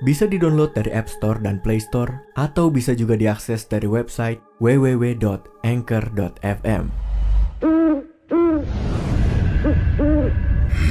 Bisa di-download dari App Store dan Play Store atau bisa juga diakses dari website www.anchor.fm.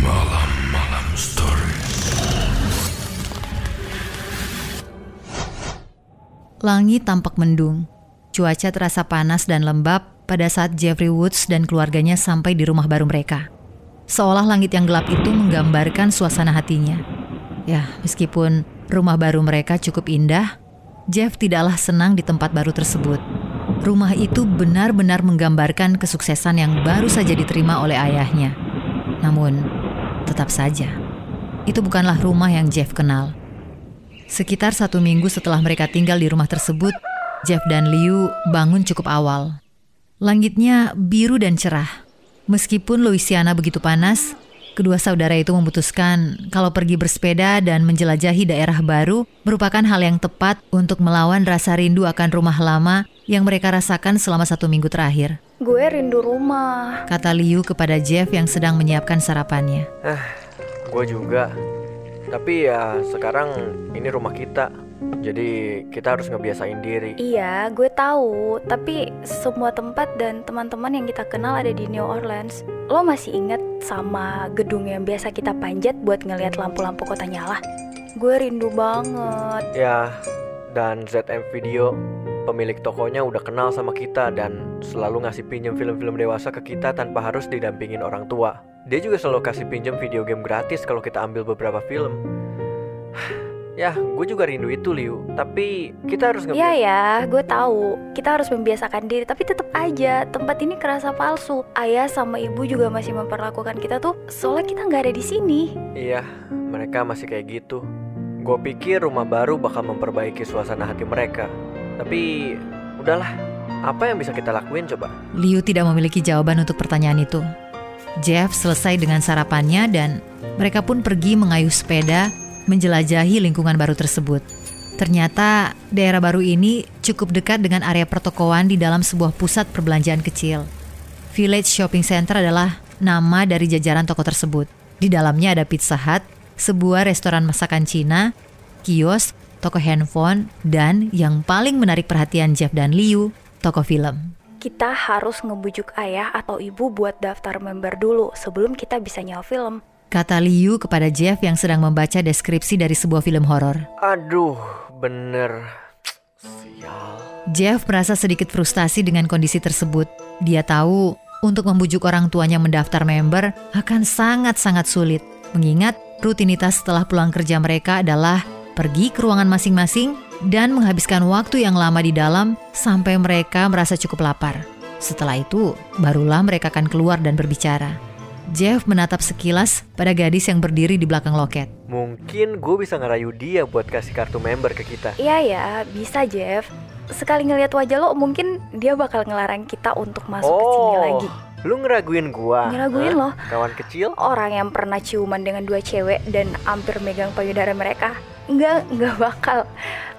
Malam-malam story. Langit tampak mendung. Cuaca terasa panas dan lembab pada saat Jeffrey Woods dan keluarganya sampai di rumah baru mereka. Seolah langit yang gelap itu menggambarkan suasana hatinya. Ya, meskipun rumah baru mereka cukup indah, Jeff tidaklah senang di tempat baru tersebut. Rumah itu benar-benar menggambarkan kesuksesan yang baru saja diterima oleh ayahnya. Namun, tetap saja, itu bukanlah rumah yang Jeff kenal. Sekitar satu minggu setelah mereka tinggal di rumah tersebut, Jeff dan Liu bangun cukup awal. Langitnya biru dan cerah. Meskipun Louisiana begitu panas, kedua saudara itu memutuskan kalau pergi bersepeda dan menjelajahi daerah baru merupakan hal yang tepat untuk melawan rasa rindu akan rumah lama yang mereka rasakan selama satu minggu terakhir. Gue rindu rumah. Kata Liu kepada Jeff yang sedang menyiapkan sarapannya. Ah, gue juga. Tapi ya sekarang ini rumah kita. Jadi kita harus ngebiasain diri. Iya, gue tahu. Tapi semua tempat dan teman-teman yang kita kenal ada di New Orleans. Lo masih inget sama gedung yang biasa kita panjat buat ngeliat lampu-lampu kota nyala? Gue rindu banget. Ya, dan ZM Video pemilik tokonya udah kenal sama kita dan selalu ngasih pinjem film-film dewasa ke kita tanpa harus didampingin orang tua. Dia juga selalu kasih pinjem video game gratis kalau kita ambil beberapa film. Ya, gue juga rindu itu, Liu. Tapi kita harus Iya ngebiasain. ya, gue tahu. Kita harus membiasakan diri, tapi tetap aja tempat ini kerasa palsu. Ayah sama ibu juga masih memperlakukan kita tuh soalnya kita nggak ada di sini. Iya, mereka masih kayak gitu. Gue pikir rumah baru bakal memperbaiki suasana hati mereka. Tapi, udahlah. Apa yang bisa kita lakuin coba? Liu tidak memiliki jawaban untuk pertanyaan itu. Jeff selesai dengan sarapannya dan mereka pun pergi mengayuh sepeda menjelajahi lingkungan baru tersebut. Ternyata daerah baru ini cukup dekat dengan area pertokoan di dalam sebuah pusat perbelanjaan kecil. Village Shopping Center adalah nama dari jajaran toko tersebut. Di dalamnya ada Pizza Hut, sebuah restoran masakan Cina, kios, toko handphone, dan yang paling menarik perhatian Jeff dan Liu, toko film. Kita harus ngebujuk ayah atau ibu buat daftar member dulu sebelum kita bisa nyawa film. Kata Liu kepada Jeff yang sedang membaca deskripsi dari sebuah film horor. Aduh, bener. Sial. Jeff merasa sedikit frustasi dengan kondisi tersebut. Dia tahu untuk membujuk orang tuanya mendaftar member akan sangat-sangat sulit. Mengingat rutinitas setelah pulang kerja mereka adalah pergi ke ruangan masing-masing dan menghabiskan waktu yang lama di dalam sampai mereka merasa cukup lapar. Setelah itu, barulah mereka akan keluar dan berbicara. Jeff menatap sekilas pada gadis yang berdiri di belakang loket. Mungkin gue bisa ngerayu dia buat kasih kartu member ke kita. Iya ya, bisa Jeff. Sekali ngelihat wajah lo, mungkin dia bakal ngelarang kita untuk masuk ke sini lagi. lu ngeraguin gua? Ngeraguin Hah? loh. Kawan kecil? Orang yang pernah ciuman dengan dua cewek dan hampir megang payudara mereka, enggak, enggak bakal.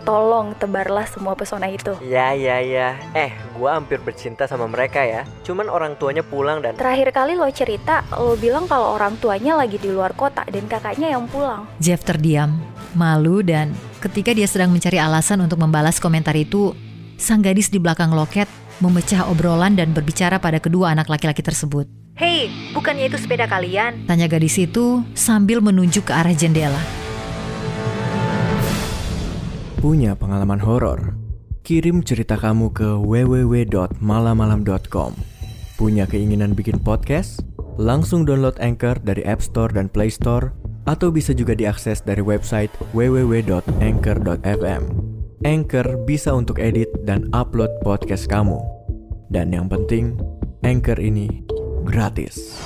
Tolong tebarlah semua pesona itu. Ya, ya, ya. Eh, gua hampir bercinta sama mereka ya. Cuman orang tuanya pulang dan... Terakhir kali lo cerita, lo bilang kalau orang tuanya lagi di luar kota dan kakaknya yang pulang. Jeff terdiam, malu dan ketika dia sedang mencari alasan untuk membalas komentar itu, sang gadis di belakang loket memecah obrolan dan berbicara pada kedua anak laki-laki tersebut. Hei, bukannya itu sepeda kalian? Tanya gadis itu sambil menunjuk ke arah jendela. Punya pengalaman horor? Kirim cerita kamu ke www.malamalam.com. Punya keinginan bikin podcast? Langsung download Anchor dari App Store dan Play Store atau bisa juga diakses dari website www.anchor.fm. Anchor bisa untuk edit dan upload podcast kamu. Dan yang penting, Anchor ini gratis.